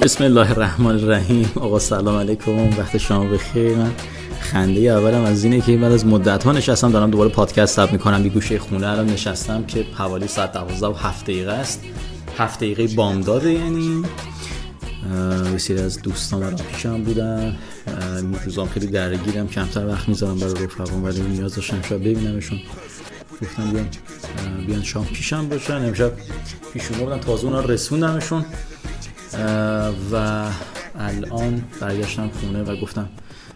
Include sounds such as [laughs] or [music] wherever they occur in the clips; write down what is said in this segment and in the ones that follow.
بسم الله الرحمن الرحیم آقا سلام علیکم وقت شما بخیر. من خنده اولم از اینه که بعد از مدت ها نشستم دارم دوباره پادکست ثبت می‌کنم. یه گوشه خونه الان نشستم که حوالی ساعت 12 و 7 دقیقه است. 7 دقیقه بامداده یعنی بسیاری از دوستان الان پیشم بودن. این روزام خیلی درگیرم کمتر وقت می‌ذارم برای رفقام ولی نیاز داشتم شاید ببینمشون. گفتم بیان بیان شام پیشم باشن. امشب پیشون بودن تازه اونا رسوندمشون. و الان برگشتم خونه و گفتم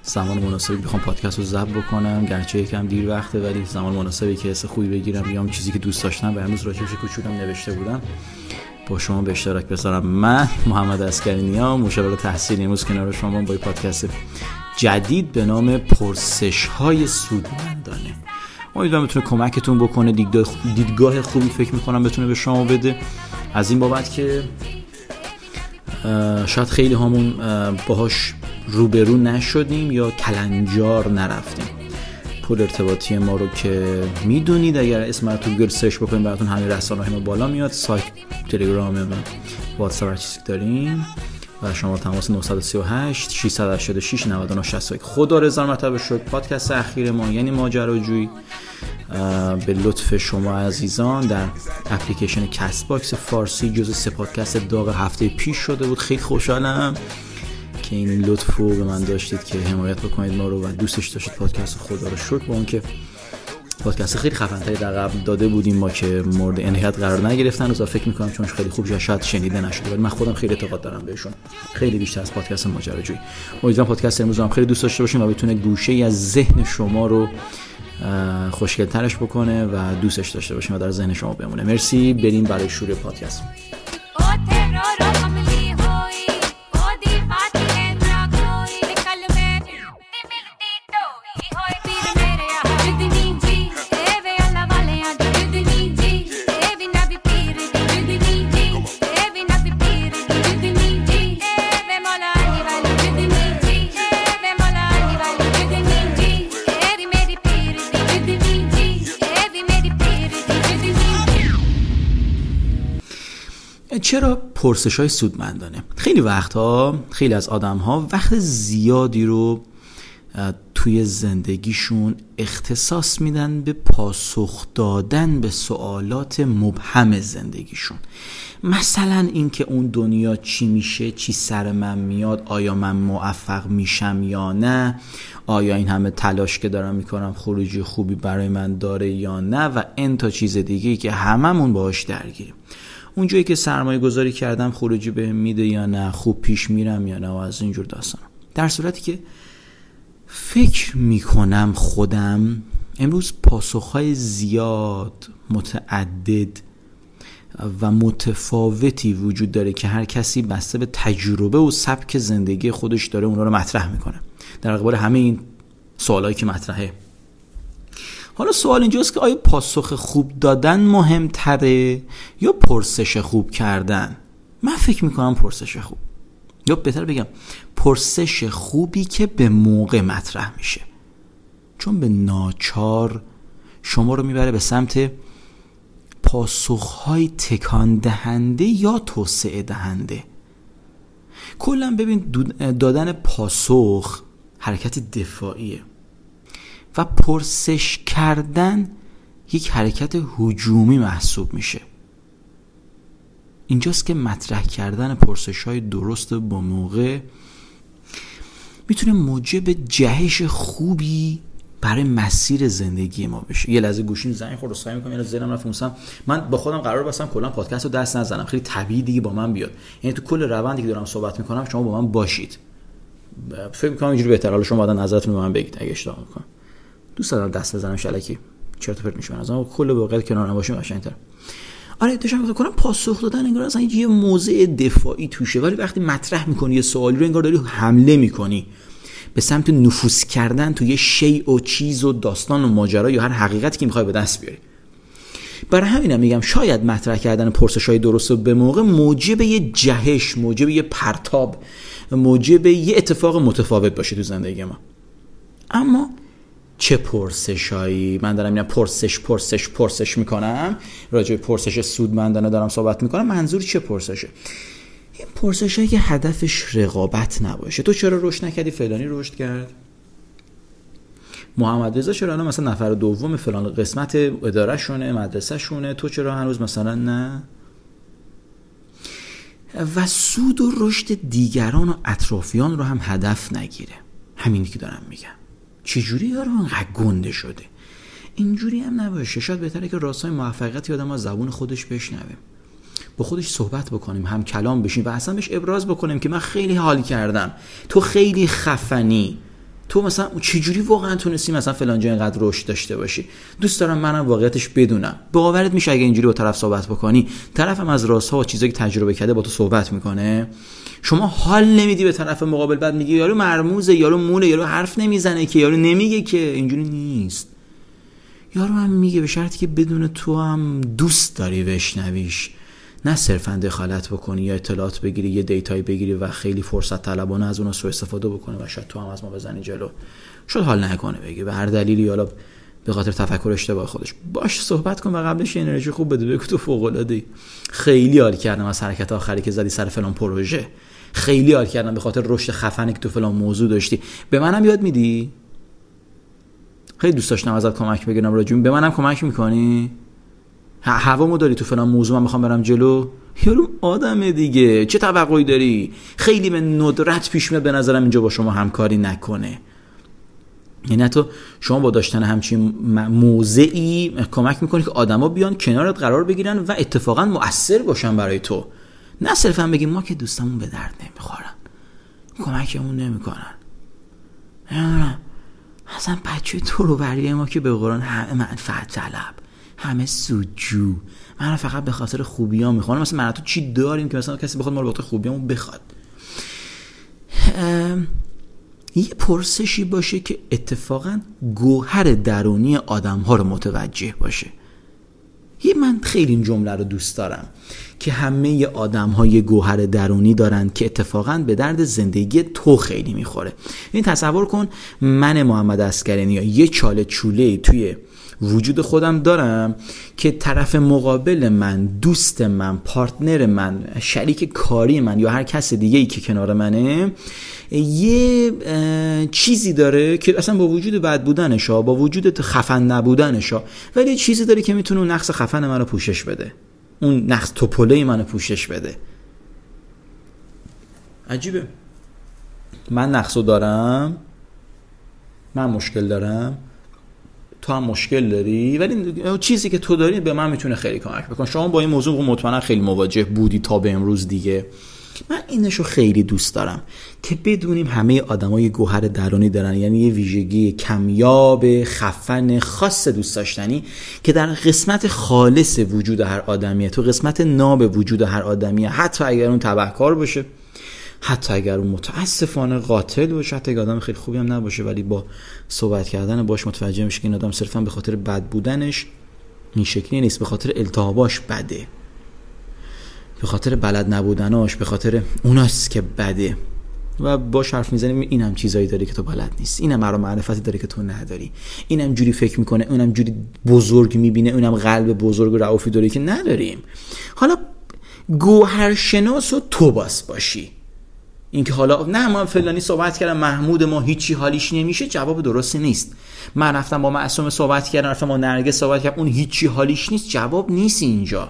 زمان مناسبی بخوام پادکست رو ضبط بکنم. گرچه یکم دیر وقته ولی زمان مناسبی که حس خوبی بگیرم بیام چیزی که دوست داشتم و امروز راجبش کوچولم نوشته بودم. با شما به اشتراک بذارم. من محمد اسکری نیا مشاور تحصیل امروز کنار شما با پادکست جدید به نام پرسش های سودمندانه. امیدوارم بتونه کمکتون بکنه دیدگاه خوبی فکر می‌کنم بتونه به شما بده. از این بابت که شاید خیلی همون باهاش روبرو نشدیم یا کلنجار نرفتیم. پول ارتباطی ما رو که می‌دونید اگر اسم رو تو گوگل سرچ بکنید براتون همه رسانه ما بالا میاد. سایت تلگرام و واتساپ هر چیزی داریم. و شما تماس 938 686 99 61 خدا رضا مرتبه شد. پادکست اخیر ما یعنی ماجراجویی به لطف شما عزیزان در اپلیکیشن کست باکس فارسی جز سه پادکست داغ هفته پیش شده بود. خیلی خوشحالم که این لطف رو به من داشتید که حمایت بکنید ما رو و دوستش داشتید. پادکست خدا رو شکر. با یه پادکست خیلی خفنتری در قبل داده بودیم ما که مورد عنایت قرار نگرفتن و فکر می‌کنم چون خیلی خوب شاید شنیده نشده ولی من خودم خیلی اعتقاد دارم بهشون. خیلی بیشتر از پادکست ماجراجویی. امیدوارم پادکست امروز هم خیلی دوست داشته باشیم و بتونه گوشه از ذهن شما رو خوشگل ترش بکنه و دوستش داشته باشیم و در ذهن شما بمونه. مرسی. بریم برای شروع پادکست. چرا پرسش های سودمندانه؟ خیلی وقتها خیلی از آدم ها وقت زیادی رو توی زندگیشون اختصاص میدن به پاسخ دادن به سوالات مبهم زندگیشون. مثلا اینکه اون دنیا چی میشه چی سر من میاد آیا من موفق میشم یا نه؟ آیا این همه تلاش که دارم می‌کنم خروجی خوبی برای من داره یا نه؟ و این تا چیز دیگه که هممون باهاش درگیریم. اونجایی که سرمایه گذاری کردم خروجی به میده یا نه خوب پیش میرم یا نه و از اینجور داستان در صورتی که فکر می‌کنم خودم امروز پاسخهای زیاد متعدد و متفاوتی وجود داره که هر کسی بسته به تجربه و سبک زندگی خودش داره اونا رو مطرح می‌کنه. در قبال همه این سوالایی که مطرحه. حالا سوال اینجاست که آیا پاسخ خوب دادن مهمتره یا پرسش خوب کردن؟ من فکر می‌کنم پرسش خوب. یا بهتر بگم پرسش خوبی که به موقع مطرح میشه. چون به ناچار شما رو می‌بره به سمت پاسخهای تکان دهنده یا توسعه دهنده کلا ببین دادن پاسخ حرکت دفاعیه. و پرسش کردن یک حرکت هجومی محسوب میشه. اینجاست که مطرح کردن پرسش های درست با موقع می‌تونه موجب جهش خوبی برای مسیر زندگی ما بشه. یه لحظه گوشین زنگ خورد سعی می‌کنم یه زنم رفت من با خودم قرار بستم کلا پادکست رو دست نزنم. خیلی طبیعی دیگه با من بیاد. یعنی تو کل روندی که دارم صحبت می‌کنم شما با من باشید. فکر می‌کنم اینجوری بهتر حالا شما بعدا نظرتون رو من بگید اگه اشتباه می‌کنم. دوست دارم دست بزنم شلکی. چرت و پرت میشم از اما کل واقعیت کنار نباشیم قشنگتر. آره داشتم فکر کنم پاسخ دادن انگار اصلا یه موضع دفاعی توشه. ولی وقتی مطرح می‌کنی یه سوالی رو انگار داری حمله می‌کنی. به سمت نفوذ کردن تو یه شیء و چیز و داستان و ماجرا یا هر حقیقتی که می‌خوای به دست بیاری. برای همینم میگم شاید مطرح کردن پرسش های درست و به موقع موجب یه جهش موجب یه پرتاب موجب یه اتفاق متفاوت باشه تو زندگی ما. اما چه پرسشایی؟ من دارم اینا پرسش پرسش پرسش می‌کنم. راجع به پرسش سودمندانه دارم صحبت می‌کنم. منظور چه پرسشه؟ این پرسش هایی که هدفش رقابت نباشه. تو چرا رشد نکردی؟ فلانی رشد کرد. محمد رضا چرا مثلا نفر دوم فلان قسمت اداره شونه مدرسه شونه تو چرا هنوز مثلا نه؟ و سود و رشد دیگران و اطرافیان رو هم هدف نگیره. همینی که دارم میگم. چجوری یارو انقدر گنده شده؟ اینجوری هم نباشه. شاید بهتره که راستای موفقیت یادم از زبون خودش بشنوه. با خودش صحبت بکنیم هم کلام بشیم و اصلا بهش ابراز بکنیم که من خیلی حال کردم. تو خیلی خفنی. تو مثلا چجوری واقعا تونستی مثلا فلان جا اینقدر رشد داشته باشی؟ دوست دارم منم واقعیتش بدونم. باورت میشه اگه اینجوری با طرف صحبت بکنی. طرفم از راست و چیزایی که تجربه کرده با تو صحبت می‌کنه. شما حال نمیدی به طرف مقابل بعد میگی یارو مرموزه یارو مونه یارو حرف نمی‌زنه که یارو نمیگه که. اینجوری نیست. یارو هم میگه به شرطی که بدون تو هم دوست داری بشنویش. نه صرفا دخالت بکنی یا اطلاعات بگیری یه دیتایی بگیری و خیلی فرصت طلبانه از اون سوء استفاده بکنه و شاید تو هم از ما بزنی جلو. شاید حال نکنه بگی. به هر دلیلی حالا به خاطر تفکر اشتباه خودش. باش صحبت کن و قبلش انرژی خوب بده. بگو تو فوق العاده خیلی حال کردم از حرکت آخری که زدی سر فلان پروژه. خیلی حال کردم به خاطر رشد خفنی که تو فلان موضوع داشتی. به منم یاد میدی؟ خیلی دوست داشتم ازت کمک بگیرم راجع به منم کمک می‌کنی؟ هوامو داری تو فلان موضوع من می‌خوام برم جلو؟ یارو آدمه دیگه چه توقعی داری؟ خیلی به ندرت پیش میاد به نظرم اینجا با شما همکاری نکنه. یعنی تو شما با داشتن همچین موضعی کمک می‌کنی که آدما بیان کنارت قرار بگیرن و اتفاقا مؤثر باشن برای تو. نه صرفا بگیم ما که دوستمون به درد نمی‌خورن. کمکمون نمی‌کنن. اصلا بچه تو رو برای ما که به قرآن همه منفعت طلب. همه سوجو من فقط به خاطر خوبی ها می‌خوام مثلا من تو چی داریم که مثلا کسی بخواد ما رو به خاطر خوبی بخواد؟ یه پرسشی باشه که اتفاقا گوهر درونی آدم ها رو متوجه باشه. یه من خیلی این جمله رو دوست دارم که همه آدم های گوهر درونی دارن که اتفاقا به درد زندگی تو خیلی می‌خوره. این تصور کن من محمد اسکرینی یا یه چاله چوله توی وجود خودم دارم که طرف مقابل من دوست من پارتنر من شریک کاری من یا هر کس دیگه ای که کنار منه یه چیزی داره که اصلا با وجود بد بودنش با وجود خفن نبودنش ولی یه چیزی داره که می‌تونه نقص خفن منو پوشش بده. اون نقص توپله منو پوشش بده. عجیبه. من نقصو دارم. من مشکل دارم. تو هم مشکل داری؟ ولی چیزی که تو داری به من می‌تونه خیلی کمک بکن شما با این موضوع مطمئنا خیلی مواجه بودی تا به امروز دیگه. من اینشو خیلی دوست دارم که بدونیم همه آدمای گوهر درونی دارن. یعنی یه ویژگی کمیاب خفن خاص دوست داشتنی که در قسمت خالص وجود هر آدمیه. تو قسمت ناب وجود هر آدمیه. حتی اگر اون تبهکار باشه. حتی اگر اون متاسفانه قاتل باشه حتی اگر آدم خیلی خوبی هم نباشه ولی با صحبت کردن باش متوجه میشه که این آدم صرفا به خاطر بد بودنش این شکلی نیست به خاطر التهاباش بده. به خاطر بلد نبودناش به خاطر اوناست که بده. و باش حرف می‌زنیم این هم چیزایی داره که تو بلد نیست اینم مرا معرفتی داره که تو نداری. اینم جوری فکر می‌کنه اونم جوری بزرگ می‌بینه اونم قلب بزرگ و رعوفی داره که نداریم. حالا گوهرشناس و تو باس باشی. اینکه حالا نه ما فلانی صحبت کردم محمود ما هیچی حالیش نمیشه جواب درستی نیست. من رفتم با معصوم صحبت کردم رفتم با نرگس صحبت کردم اون هیچی حالیش نیست جواب نیست اینجا.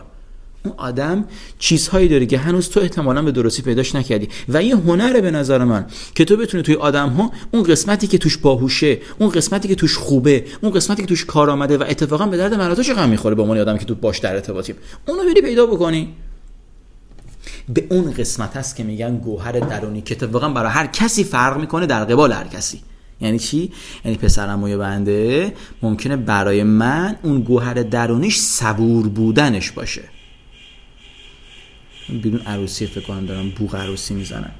اون آدم چیزهایی داره که هنوز تو احتمالا به درستی پیداش نکردی. و یه هنره به نظر من که تو بتونی توی آدم ها اون قسمتی که توش باهوشه اون قسمتی که توش خوبه اون قسمتی که توش کار آمده و اتفاقا به درد من تو چقدر می‌خوره به عنوان آدمی که تو باش در ارتباطیم. اونو بری پیدا بکنی. به اون قسمت هست که میگن گوهر درونی که اتفاقا برای هر کسی فرق می‌کنه در قبال هر کسی. یعنی چی؟ یعنی پسرم بنده ممکنه برای من اون گوهر درونیش صبور بودنش باشه. بیرون عروسی فکر کنم دارم بوغ عروسی می‌زنن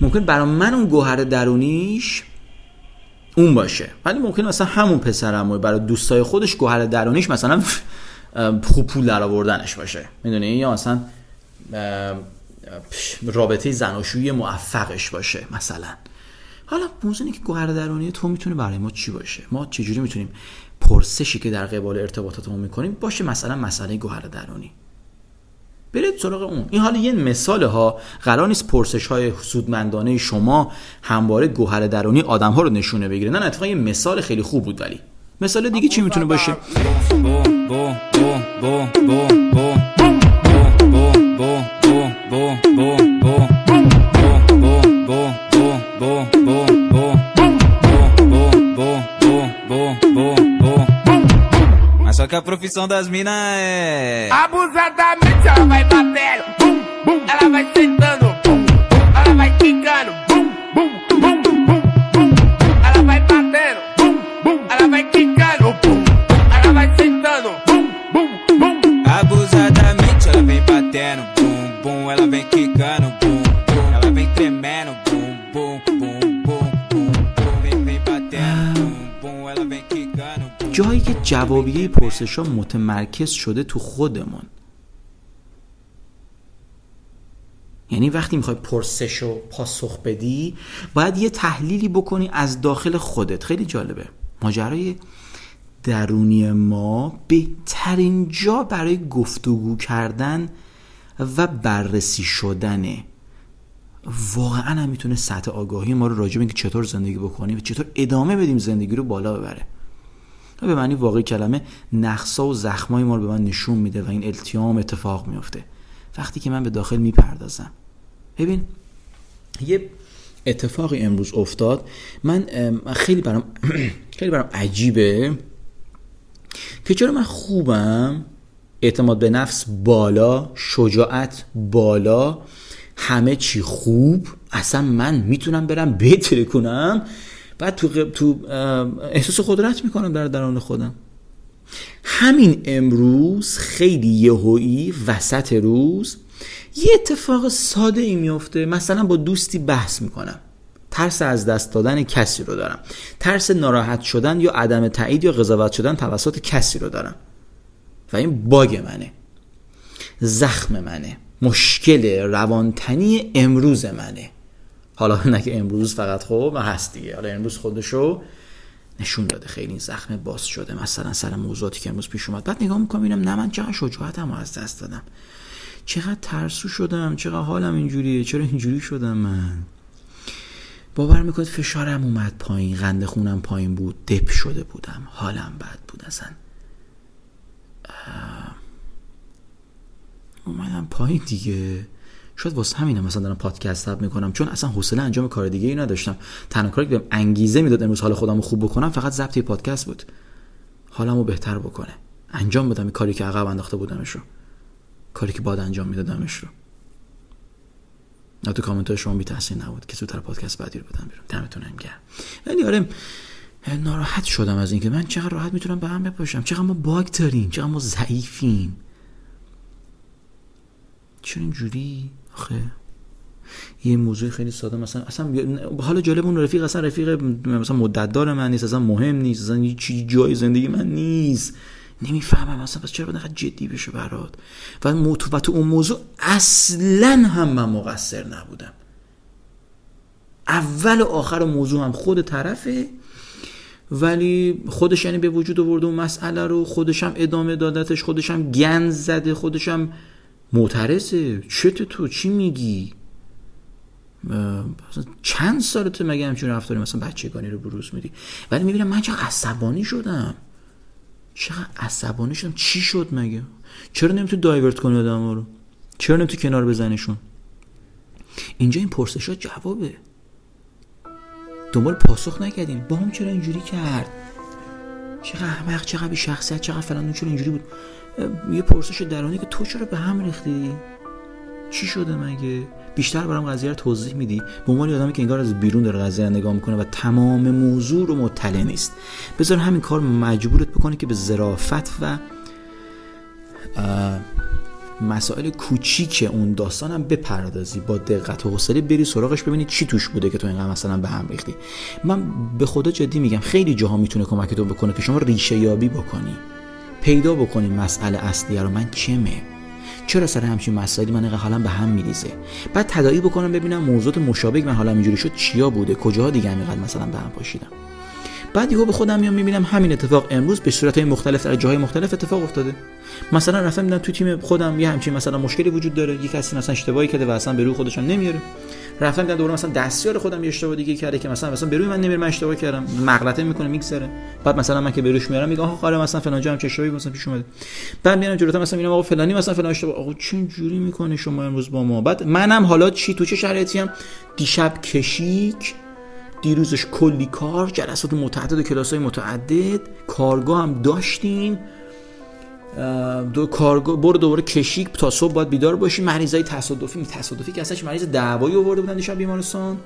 ممکن برای من اون گوهر درونیش اون باشه. ولی ممکن مثلا همون پسرم برای دوستای خودش گوهر درونیش مثلا [laughs] خوب پول در آوردنش باشه. می‌دونی؟ یا مثلا رابطه زناشویی موفقش باشه مثلا. حالا موضوعی که گوهر درونی تو می‌تونه برای ما چی باشه؟ ما چجوری می‌تونیم پرسشی که در قبال ارتباطاتمون می‌کنیم باشه مثلا مسئله گوهر درونی برید سراغ اون. این حالا یه مثال ها قرار نیست پرسش های سودمندانه شما همواره گوهر درونی آدم ها رو نشونه بگیره. نه اتفاقا یه مثال خیلی خوب بود ولی. مثال دیگه چی می‌تونه باشه؟ Só que a profissão das minas é. Abusadamente ela vai batendo, bum, bum. Ela vai sentando, جوابیه پرسش ها متمرکز شده تو خودمون. یعنی وقتی می‌خوای پرسش رو پاسخ بدی باید یه تحلیلی بکنی از داخل خودت. خیلی جالبه. ماجرای درونی ما بهترین جا برای گفتگو کردن و بررسی شدنه. واقعا هم می‌تونه سطح آگاهی ما رو راجع به اینکه چطور زندگی بکنیم و چطور ادامه بدیم زندگی رو بالا ببره. به معنی واقعی کلمه نقصا و زخمای ما رو به من نشون میده و این التیام اتفاق میفته. وقتی که من به داخل می‌پردازم. ببین یه اتفاقی امروز افتاد. من خیلی برام [clears throat] خیلی برام عجیبه که چرا من خوبم؟ اعتماد به نفس بالا شجاعت بالا همه چی خوب. اصلا من می‌تونم برم بهتر کنم بعد تو, تو احساس قدرت می‌کنم در درون خودم. همین امروز خیلی یهویی وسط روز یه اتفاق ساده ای میفته مثلا با دوستی بحث می‌کنم. ترس از دست دادن کسی رو دارم. ترس ناراحت شدن یا عدم تایید یا قضاوت شدن توسط کسی رو دارم. و این باگ منه. زخم منه. مشکل روانتنی امروز منه. حالا [laughs] نه امروز فقط خب هست دیگه. حالا امروز خودشو نشون داده. خیلی زخم باز شده. مثلا سر موضوعاتی که امروز پیش اومد. بعد نگاه می‌کنم اینم نه من چقدر شجاعتم از دست دادم. چقدر ترسو شدم. چقدر حالم اینجوریه. چرا اینجوری شدم من؟ باور می‌کنید فشارم اومد پایین. قند خونم پایین بود. دپ شده بودم. حالم بد بود اصلا. اومدم پایین دیگه. شاید واسه همینم مثلا دارم پادکست ثبت می‌کنم چون اصلا حوصله انجام کار دیگه ای نداشتم. تنها کاری که بهم انگیزه می‌داد امروز حال خودم رو خوب بکنم فقط ضبط پادکست بود. حالمو بهتر بکنه. انجام بدم کاری که عقب انداخته بودمش رو. کاری که باید انجام میدادمش رو. نه تو کامنت شما بی تاثیر نبود. که زودتر پادکست بعدی رو بدم بیرون. دمتون گرم. ولی آره ناراحت شدم از اینکه من چقدر راحت می‌تونم به هم بپاشم. چقدر ما باگ داریم. چقدر ما ضعیفیم. چرا اینجوری؟ آخه. یه موضوع خیلی ساده مثلا اصلا حالا جالب اون رفیق اصلا رفیق مثلا مدت دار من نیست اصلا مهم نیست اصلا یه چی جای زندگی من نیست. نمی‌فهمم اصلا پس چرا باید جدی بشه برات؟ و, و تو اون موضوع اصلا هم من مقصر نبودم. اول و آخر موضوع هم خود طرفه ولی خودش یعنی به وجود آورده اون مسئله رو خودش هم ادامه دادتش خودش هم گند زده خودش هم معترضه. چت تو چی میگی؟ چند سالته مگه همچون رفتاری مثلا بچگانی رو بروز میدی؟ ولی می‌بینم من چقدر عصبانی شدم. چقدر عصبانی شدم. چی شد مگه؟ چرا نمیتو دایورت کنی آدم رو؟ چرا نمیتو کنار بزنشون اینجا این پرسش ها جوابه. دنبال پاسخ نکردیم. با هم چرا اینجوری کرد؟ چقدر احمق چقدر بی شخصیت چقدر فلان چرا اینجوری بود؟ یه پرسش درونی که تو چرا به هم ریختی؟ چی شده مگه؟ بیشتر برام قضیه رو توضیح میدی؟ به عنوان آدمی که انگار از بیرون داره قضیه رو نگاه می‌کنه و تمام موضوع رو مطلع نیست. بذار همین کار مجبورت بکنه که به ظرافت و مسائل کوچیک اون داستانم بپردازی. با دقت و حوصله بری سراغش ببینی چی توش بوده که تو اینقدر مثلا به هم ریختی. من به خدا جدی میگم خیلی جاها می‌تونه کمک تو بکنه که شما ریشه یابی بکنی. پیدا بکنیم مسئله اصلیه رو من چمه؟ چرا سر همچین مسائلی من حالم به هم میریزه؟ بعد تداعی بکنم ببینم موضوعات مشابه من حالم اینجوری شد چیا بوده؟ کجاها دیگه اینقدر مثلا به هم پاشیدم؟ بعد یهو به خودم میام می‌بینم همین اتفاق امروز به صورت مختلف در جاهای مختلف اتفاق افتاده. مثلا رفتم دیدم تو تیم خودم یه همچین مثلا مشکلی وجود داره یک کسی مثلا اشتباهی کرده و اصلا به روی خودشون نمیاره رفتم دیدم دوباره مثلا دستیار خودم یه اشتباه دیگه کرده که مثلا مثلا به روی من نمیره من اشتباه کردم مغلطه می‌کنه میگذره. بعد مثلا من که به روش میارم میگه آها خاله مثلا فلان جا هم چه مثلا پیش اومده. بعد میارم جلوتر مثلا میگم آقا فلانی مثلا فلان اشتباه. آقا چه جوری می‌کنه شما امروز با ما؟ بعد منم حالا چی؟ تو چه شرایطی هم دیشب کشیک دیروزش کلی کار جلسات متعدد و کلاس های متعدد کارگاه هم داشتیم. دو کارگاه برو دوباره کشیک تا صبح باید بیدار باشی. مریضای تصادفی تصادفی که اصلا مریض دعوایی آورده بودن دیشب بیمارستان.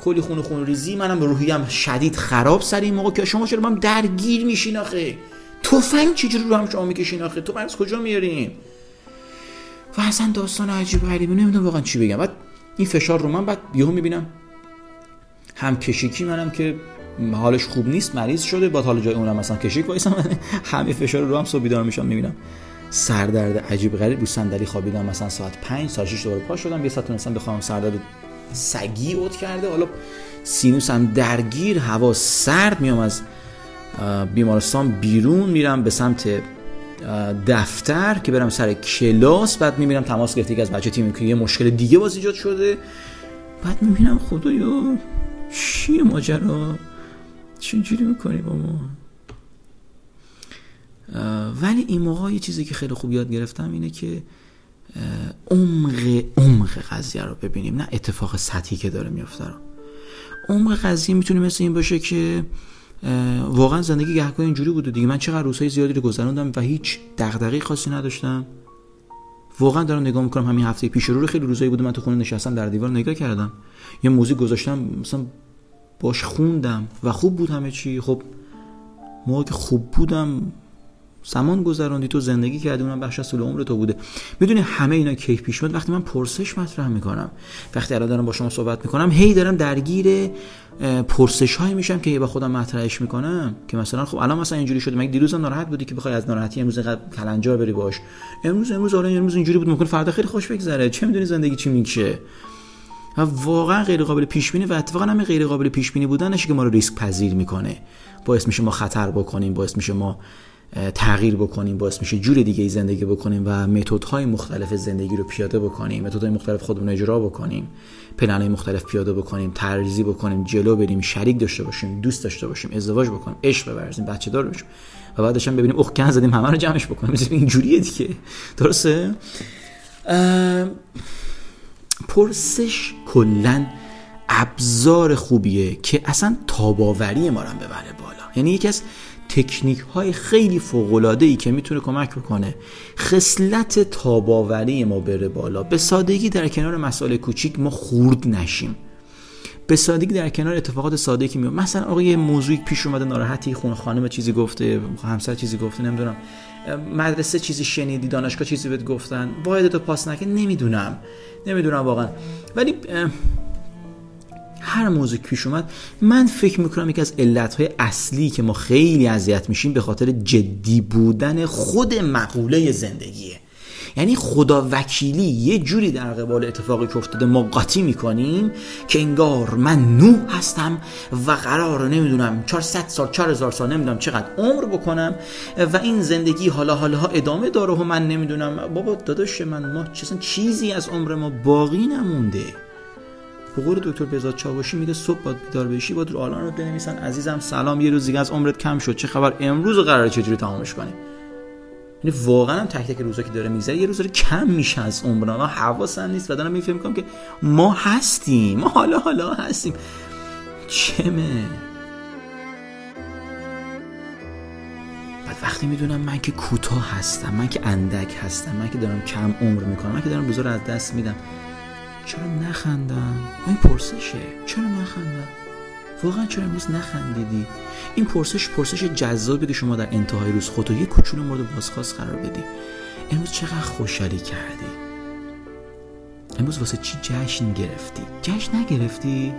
کلی خون خون ریزی. منم روحیم شدید خراب سر این موقع که شما چرا هم درگیر میشین آخه؟ تفنگ چجوری رو هم شما می‌کشین آخه؟ تو از کجا میارین؟ و اصلا داستان عجیب غریبی نمی‌دونم واقعا چی بگم. بعد این فشار رو من بعد یهو می‌بینم. هم کشیکی منم که حالش خوب نیست مریض شده بعد حالا جای اونم مثلا کشیک وایسم همه فشار رو هم صبح بیدار میشم می‌بینم. سردرد عجیب غریب رو صندلی خوابیدم مثلا ساعت 5 ساعت 6 دوباره پا شدم. یه ساعت تونستم بخوام سردرد سگی اوت کرده. حالا سینوس هم درگیر هوا سرد میام از بیمارستان بیرون میرم به سمت دفتر که برم سر کلاس. بعد می‌بینم تماس گرفته که از بچه تیم که یه مشکل دیگه باز ایجاد شده. بعد می‌بینم خدایا چیه ماجرا؟ چجوری می‌کنی با ما ولی این موقع یه چیزی که خیلی خوب یاد گرفتم اینه که عمق عمق قضیه رو ببینیم نه اتفاق سطحی که داره میفته رو. عمق قضیه می‌تونه مثل این باشه که واقعا زندگی گهگاه اینجوری بوده دیگه. من چقدر روزهای زیادی رو گذروندم و هیچ دغدغه‌ای خاصی نداشتم. واقعا دارم نگاه می‌کنم همین هفته پیش رو خیلی روزایی بوده من تو خونه نشستم در دیوار نگاه کردم. یه موزیک گذاشتم مثلا باش خوندم و خوب بود همه چی. خب موقع که خوب بودم زمان گذراندی تو زندگی کردی اونم بخش از طول عمر تو بوده. می‌دونی همه اینا کیف پیش میاد. وقتی من پرسش مطرح می‌کنم وقتی الان دارم با شما صحبت می‌کنم هی دارم درگیر پرسش هایی میشم که با خودم مطرحش می‌کنم. که مثلا خب الان مثلا اینجوری شده. مگه دیروز هم ناراحت بودی که بخوای از ناراحتی امروز اینقدر کلنجار بری باش امروز امروز آره امروز اینجوری بود. ممکن فردا خیلی خوش بگذره. چه می‌دونی زندگی چی میشه و واقعا غیر قابل پیش بینی و اتفاقا همین غیر قابل پیش بینی بودنش که ما رو ریسک پذیر می‌کنه. باعث میشه ما خطر بکنیم باعث میشه ما تغییر بکنیم باعث میشه جور دیگه ای زندگی بکنیم و متدهای مختلف زندگی رو پیاده بکنیم متدهای مختلف خودمون اجرا بکنیم پلنهای مختلف پیاده بکنیم تریزی بکنیم جلو بریم شریک داشته باشیم دوست داشته باشیم ازدواج بکنیم عشق بورزیم بچه دار بشیم و بعدش هم ببینیم اخ کن زدیم همه رو جمعش بکنیم. [laughs] بزنیم اینجوریه دیگه. درسته؟ پرسش کلا ابزار خوبیه که اصلا تاباوری ما رو ببره بالا. یعنی یکی از تکنیک های خیلی فوق ای که می‌تونه کمک بکنه خصلت تاباوری ما بره بالا. به سادگی در کنار مسائل کوچیک ما خورد نشیم. به سادگی در کنار اتفاقات ساده که میاد مثلا آقا یه موضوعی پیش اومده ناراحتی خونه خانم چیزی گفته همسر چیزی گفته نمی‌دونم. مدرسه چیزی شنیدی دانشگاه چیزی بهت گفتن؟ واحد تو پاس نکن. نمی‌دونم. نمی‌دونم واقعا. ولی هر موضوع پیش اومد من فکر می‌کنم یکی از علتهای اصلی که ما خیلی اذیت میشیم به خاطر جدی بودن خود مقوله زندگیه. یعنی خدا وکیلی یه جوری در قبال اتفاقی که افتاده ما قاطی می‌کنیم که انگار من نوح هستم و قرار نمی‌دونم 400 سال 4000 سال نمی‌دونم چقدر عمر بکنم و این زندگی حالا حالا ادامه داره و من نمی‌دونم. بابا داداش من ما چیزی از عمر ما باقی نمونده. به قول دکتر بهزاد چاوشی میگه صبح باید بیدار بشی باید رو آلان رو بنویسن. عزیزم سلام یه روز دیگه از عمرت کم شد. چه خبر؟ امروز رو قراره چجوری تمامش کنیم؟ یعنی واقعا هم تک تک روزا که داره میگذره یه روز داره کم میشه از عمرنا من حواسم نیست و دارم میفهم می‌کنم که ما هستیم. ما حالا حالا هستیم. چمه؟ بعد وقتی می‌دونم من که کوتاه هستم من که اندک هستم من که دارم کم عمر می‌کنم من که دارم رو از دست میدم چرا نخندم؟ این پرسشه چرا نخندم؟ واقعا چرا امروز نخندیدی؟ این پرسش پرسش جذابی که شما در انتهای روز خودتو یه کوچولو مورد بازخواست قرار بدی. امروز چقدر خوشحالی کردی؟ امروز واسه چی جشن گرفتی؟ جشن نگرفتی؟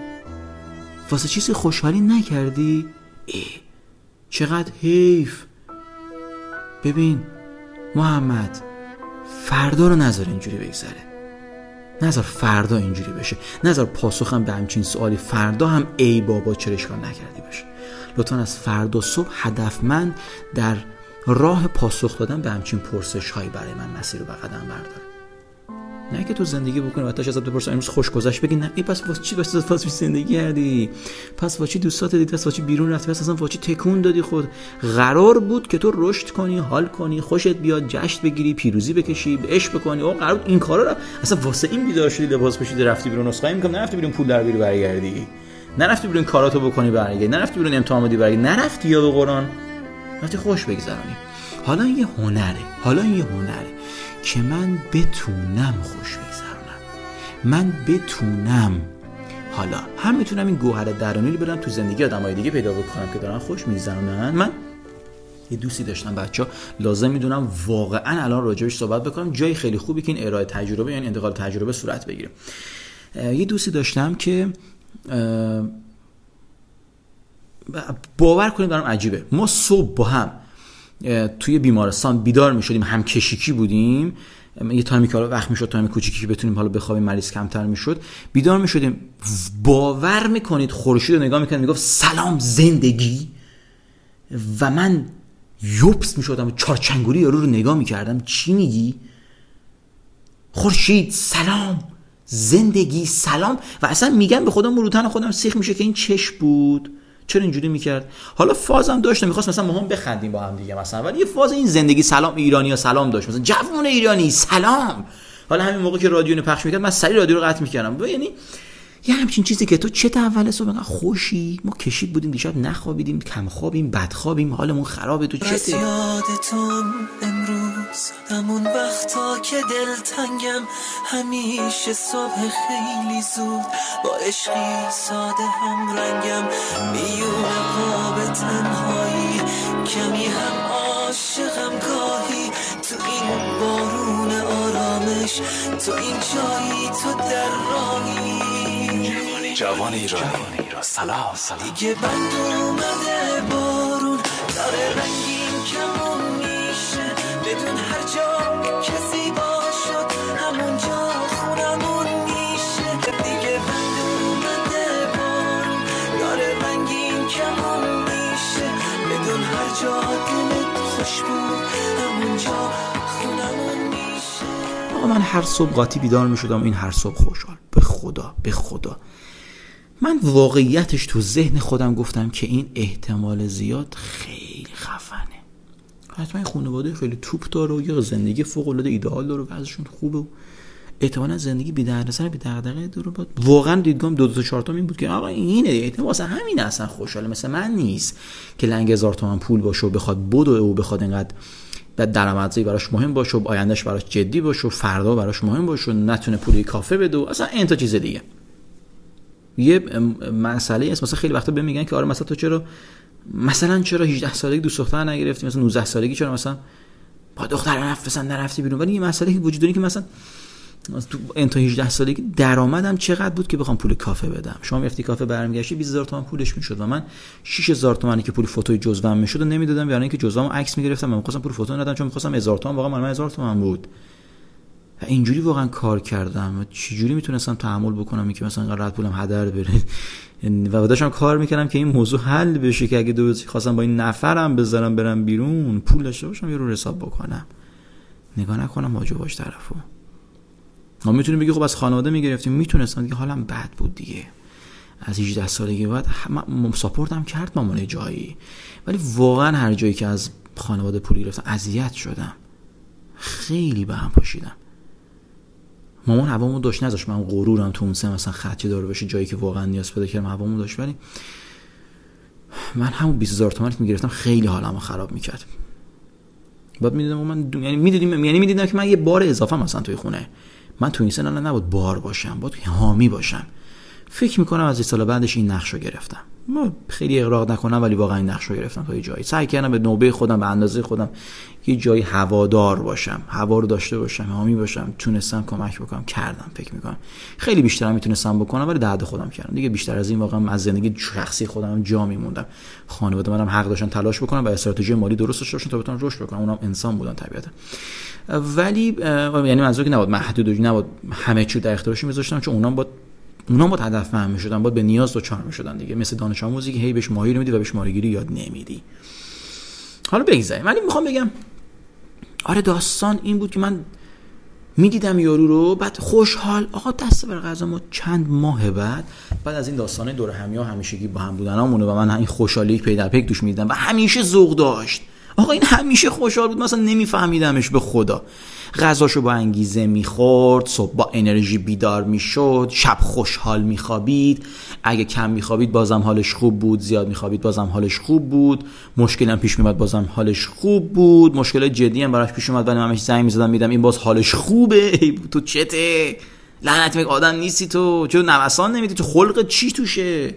واسه چیزی خوشحالی نکردی؟ ای چقدر حیف. ببین محمد فردا رو نذار اینجوری بگذره. نذار فردا اینجوری بشه. نذار پاسخم به همچین سوالی فردا هم ای بابا چرا اشکال نکردی باشه لطفا از فردا صبح هدفمند در راه پاسخ دادن به همچین پرسش هایی برای من مسیر رو به قدم بردار. نه که تو زندگی بکنی و ازت بپرسن امروز خوش گذشت بگی نه. ای پس واسه چی پس پس زندگی کردی؟ پس واسه چی دوستات دیدی؟ پس واسه چی بیرون رفتی؟ پس اصلا واسه چی تکون دادی خود؟ قرار بود که تو رشد کنی حال کنی خوشت بیاد جشن بگیری پیروزی بکشی عشق بکنی. او قرار این کارا رو اصلا واسه این بیدار شدی لباس پوشیدی رفتی بیرون نسخه. میگم نرفتی بیرون پول در بیاری برگردی. نرفتی بیرون کاراتو بکنی برگردی. نرفتی بیرون امتحان بدی برگردی. نرفتی یا به قرآن. رفتی خوش بگذرانی حالا این یه هنره. حالا این یه هنره. که من بتونم خوش بگذرونم. من بتونم. حالا هم می‌تونم این گوهر درونی رو برم تو زندگی آدمای دیگه پیدا بکنم که دارن خوش میگذرونن. من یه دوستی داشتم بچه ها لازم می‌دونم واقعا الان راجبش صحبت بکنم. جای خیلی خوبی که این ارائه تجربه یعنی انتقال تجربه صورت بگیره. یه دوستی داشتم که باور کنید برام عجیبه. ما صبح با هم توی بیمارستان بیدار می شدیم هم کشیکی بودیم یه تایمی که حالا وقت می‌شد تایم کوچیکی که بتونیم حالا بخوابیم مریض کمتر می‌شد بیدار می شدیم باور می‌کنید خورشید رو نگاه می‌کنید می‌گفت سلام زندگی. و من یوبس می‌شدم چارچنگوری یارو رو نگاه می‌کردم. چی میگی؟ خورشید سلام. زندگی سلام. و اصلا میگم به خودم مو تن خودم سیخ میشه که این چش بود. چرا اینجوری می‌کرد؟ حالا فازم داشت می‌خواست مثلا ما هم بخندیم با هم دیگه مثلا ولی یه فاز این زندگی سلام ایرانی ها سلام داشت. مثلا جوون ایرانی سلام. حالا همین موقع که رادیو پخش می‌کرد من سری رادیو رو قطع می‌کردم. یعنی یه همچین چیزی که تو چه اول صبح؟ خوشی. ما کشید بودیم دیشب نخوابیدیم کم خوابیم بد خوابیم حالمون خرابه تو چته؟ یادتون امروز همون وقتا که دلتنگم همیشه صبح خیلی زود با عشقی ساده هم رنگم. میون قاب تنهایی کمی هم عاشقم. گاهی تو این بارون آرامش تو این جایی تو در راهی. جوان ایرانی سلام سلام. دیگه بند اومده بارون. داره رنگین کمون میشه. بدون هر جا کسی باشد. همونجا خونمون میشه. دیگه بند اومده بارون. داره رنگین کمون میشه. بدون هر جا دلت خوش بود. همونجا خونمون میشه. من هر صبح قاطی بیدار می شدم این هر صبح خوشحال. به خدا به خدا. من واقعیتش تو ذهن خودم گفتم که این احتمال زیاد خیلی خفنه. حتما این خانواده خیلی توپ داره و یه زندگی فوق العاده ایدئال داره و وضعشون خوبه و احتمالا زندگی بی دردسر بی دغدغه داره. بعد واقعا دیدگام دو دو چهار این بود که آقا اینه احتمال واسه همین اصلا خوشحاله مثل من نیست که لنگ هزار تومن پول باشه و بخواد بدو او بخواد اینقدر درآمدزایی براش مهم باشه و آیندهش براش جدی باشه و فردا براش مهم باشه و نتونه پولی کافه بده و اصلا این تا چیز دیگه. یه مسئله است مثلا خیلی وقتا بهم میگن که آره مثلا تو چرا مثلا چرا 18 سالگی دوست دختر نگرفتی؟ مثلا 19 سالگی چرا مثلا با دختر رفت مثلا نرفتی بیرون؟ ولی یه مسئله که وجود داره که مثلا تو انتا 18 سالگی درآمدم چقدر بود که بخوام پول کافه بدم؟ شما می‌رفتی کافه برمیگشتی 20000 تومان پولش می‌شد و من 6000 تومانی که پول فوتوی جزوم می‌شد و نمی‌دادم برای اینکه جزوامو عکس می‌گرفتم من می‌خواستم پول فوتو ندادم چون می‌خواستم 1000 تومان واقعا من 1000 تومان بود. و اینجوری واقعا کار کردم. و چجوری می‌تونستم تحمل بکنم که مثلا اینقدر پولم هدر بره؟ و داشتم کار می‌کردم که این موضوع حل بشه که اگه دو خواستم با این نفرم بذارم برم بیرون پول داشته باشم یه رو حساب بکنم. نگاه نکنم واجب باش طرفو. ما می‌تونیم بگی خب از خانواده می‌گرفتیم می‌تونستم دیگه حالم بد بود دیگه. از 18 سالگی بعد ساپورتم کرد مامانه جایی. ولی واقعا هر جایی که از خانواده پول گرفتم اذیت شدم. خیلی به هم پاشیدم. مامان هوامو داشت نذاش. من غرورم تو اون سه مثلا خطی داره بشه جایی که واقعا نیاز پیدا کردم هوامو داشت. ولی من همون 20000 تومانی که می‌گرفتم خیلی حالمو خراب می‌کرد. بعد می‌دیدم من دو... یعنی می‌دیدم یعنی می‌دیدم که من یه بار اضافه مثلا توی خونه. من تو این سن الان نبود بار باشم باید حامی باشم. فکر می‌کنم از سال بعدش این نقش رو گرفتم. ما خیلی اقراق نکنم ولی واقعا این نقش رو گرفتم تا یه جایی. سعی کردم به نوبه خودم به اندازه خودم یه جایی هوادار باشم. هوا رو داشته باشم حامی باشم تونستم کمک بکنم. کردم فکر می‌کنم. خیلی بیشتر می‌تونستم بکنم ولی درد خودم کردم. دیگه بیشتر از این واقعا از زندگی شخصی خودم جا میموندم. خانواده منم حق داشتن تلاش بکنم و استراتژی مالی درست داشته باشن تا بتونن رشد بکنم اونم انسان بودن طبیعتا. ولی یعنی منظور که نبود محدود نبود همه چی در اختیارشون میذاشتم چون اونام با اونا با هدف فهم می‌شدن با به نیاز دوچار می‌شدن دیگه. مثل دانش آموزی که هی بهش ماهی نمیدی و بهش ماهیگیری یاد نمیدی. حالا بگذاریم. ولی می‌خوام بگم آره داستان این بود که من می‌دیدم یارو رو بعد خوشحال آقا دست بر غذا ما چند ماه بعد بعد از این داستانه دور همی ها همیشگی با هم بودن و من این خوشحالی پی در پیک دوش می‌دیدم و همیشه ذوق داشت. آقا این همیشه خوشحال بود مثلا نمیفهمیدمش به خدا. غذاشو با انگیزه می‌خورد صبح با انرژی بیدار می‌شد شب خوشحال میخوابید. اگه کم میخوابید بازم حالش خوب بود زیاد میخوابید بازم حالش خوب بود. مشکل هم پیش میومد بازم حالش خوب بود. مشکل جدی هم براش پیش اومد ولی من زنگ می‌زدم میدم این باز حالش خوبه. تو چته؟ لعنت میگه آدم نیستی تو. چون نوسان نمیدی؟ تو خلق چی توشه؟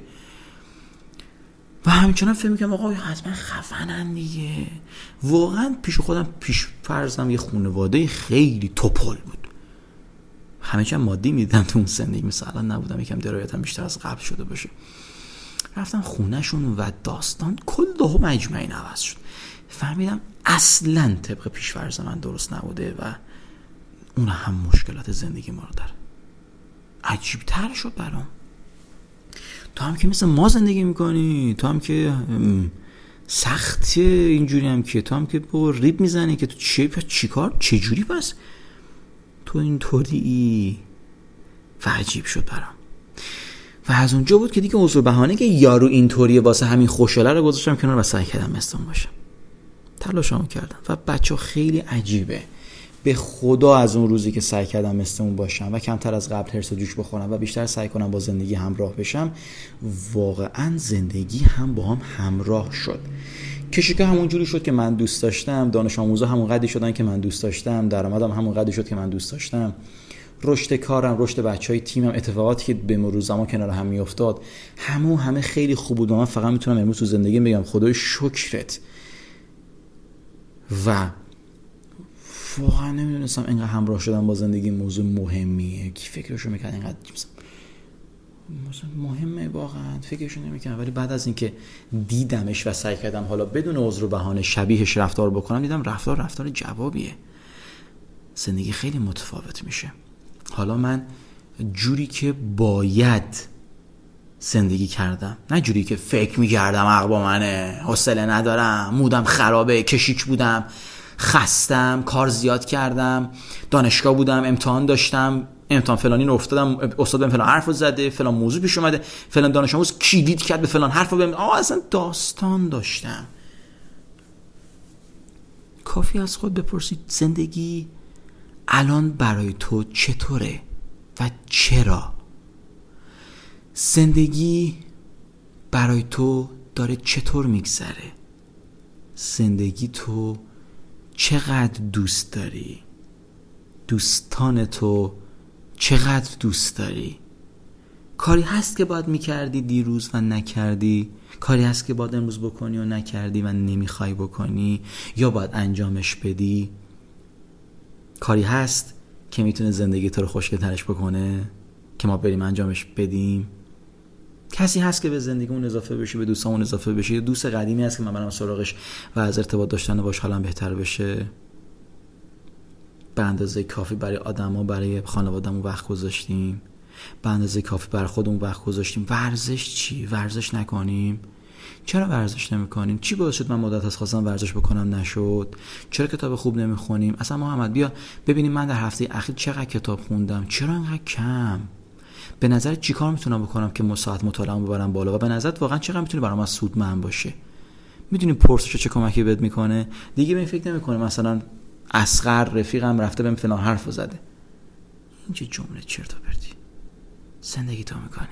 و همچنان فکر می‌کنم آقا حتما خفنن دیگه. واقعا پیش خودم پیش فرضم یه خانواده خیلی توپل بود. همه مادی می‌دیدم تو اون زندگی مثلا نبودم یکم درایتم بیشتر از قبل شده باشه. رفتم خونهشون و داستان کل مجمعی عوض شد. فهمیدم اصلا طبق پیش فرض من درست نبوده و اون هم مشکلات زندگی ما رو داره. عجیب تر شد برام. تو هم که مثل ما زندگی می‌کنی تو هم که سخت اینجوری هم که تو هم که با ریب می‌زنی که تو چی پس چیکار چجوری پس؟ تو اینطوری ای و عجیب شد برام. و از اونجا بود که دیگه عذر بهانه که یارو اینطوریه واسه همین خوشحاله رو گذاشتم کنار و سعی کردم مستون باشم. تلاشمو کردم. و بچه خیلی عجیبه. به خدا از اون روزی که سعی کردم مثل باشم و کمتر از قبل هرس و جوش بخورم و بیشتر سعی کنم با زندگی همراه بشم واقعا زندگی هم با هم همراه شد. کشیکا همون جوری شد که من دوست داشتم دانش آموزا همون قدری شدن که من دوست داشتم درآمدم همون قدری شد که من دوست داشتم. رشد کارم رشد بچه های تیمم اتفاقاتی که به مرور زمان کنار هم میافتاد همون همه خیلی خوب بود من فقط می‌تونم امروز تو زندگی بگم خدای شکرت. و واقعا نمی‌دونستم اینقدر همراه شدن با زندگی موضوع مهمیه. کی فکرشو می‌کرد اینقدر مهمه واقعا؟ فکرشو نمی‌کنم ولی بعد از اینکه دیدمش و سعی کردم حالا بدون عذر و بهانه شبیهش رفتار بکنم دیدم رفتار رفتار جوابیه. زندگی خیلی متفاوت میشه. حالا من جوری که باید زندگی کردم نه جوری که فکر می‌کردم عقل با منه حوصله ندارم مودم خرابه کشیک بودم. خستم کار زیاد کردم دانشگاه بودم امتحان داشتم امتحان فلانی رو افتادم استاد فلان حرف زده فلان موضوع پیش اومده فلان دانش آموز کلید کرد به فلان حرف بهم آه اصلا داستان داشتم. کافی از خود بپرسید زندگی الان برای تو چطوره و چرا؟ زندگی برای تو داره چطور میگذره؟ زندگی تو چقدر دوست داری؟ دوستان تو چقدر دوست داری؟ کاری هست که باید می‌کردی دیروز و نکردی؟ کاری هست که باید امروز بکنی و نکردی و نمی‌خوای بکنی؟ یا باید انجامش بدی؟ کاری هست که می‌تونه زندگی تو رو خوشگلترش بکنه؟ که ما بریم انجامش بدیم؟ کسی هست که به زندگیمون اضافه بشه به دوستامون اضافه بشه. یه دوست قدیمی هست که من برم سراغش و از ارتباط داشتن باش حالم بهتر بشه. به اندازه کافی برای آدما برای خانوادهمون وقت گذاشتیم. به اندازه کافی برای خودمون وقت گذاشتیم. ورزش چی؟ ورزش نکنیم. چرا ورزش نمی‌کنیم؟ چی باعث شد من مدت از خواستم ورزش بکنم نشد؟ چرا کتاب خوب نمی‌خونیم؟ اصلا محمد بیا ببینیم من در هفته اخیر چقدر کتاب خوندم. چرا انقدر کم؟ به نظر چی کار می‌تونم بکنم که ساعت مطالعه ببرم بالا؟ و به نظر واقعا چقدر می‌تونه برام از سودمند باشه؟ می‌دونی پرسش چه کمکی بهت می‌کنه؟ دیگه به این فکر نمی‌کنه مثلا اسقر رفیقم رفته بهم فلان حرف زده. این چه جمله چرت و پرتی. زندگی تو می‌کنی.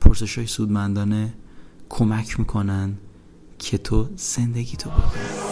پرسش های سودمندانه کمک می‌کنن که تو زندگی تو بکنی.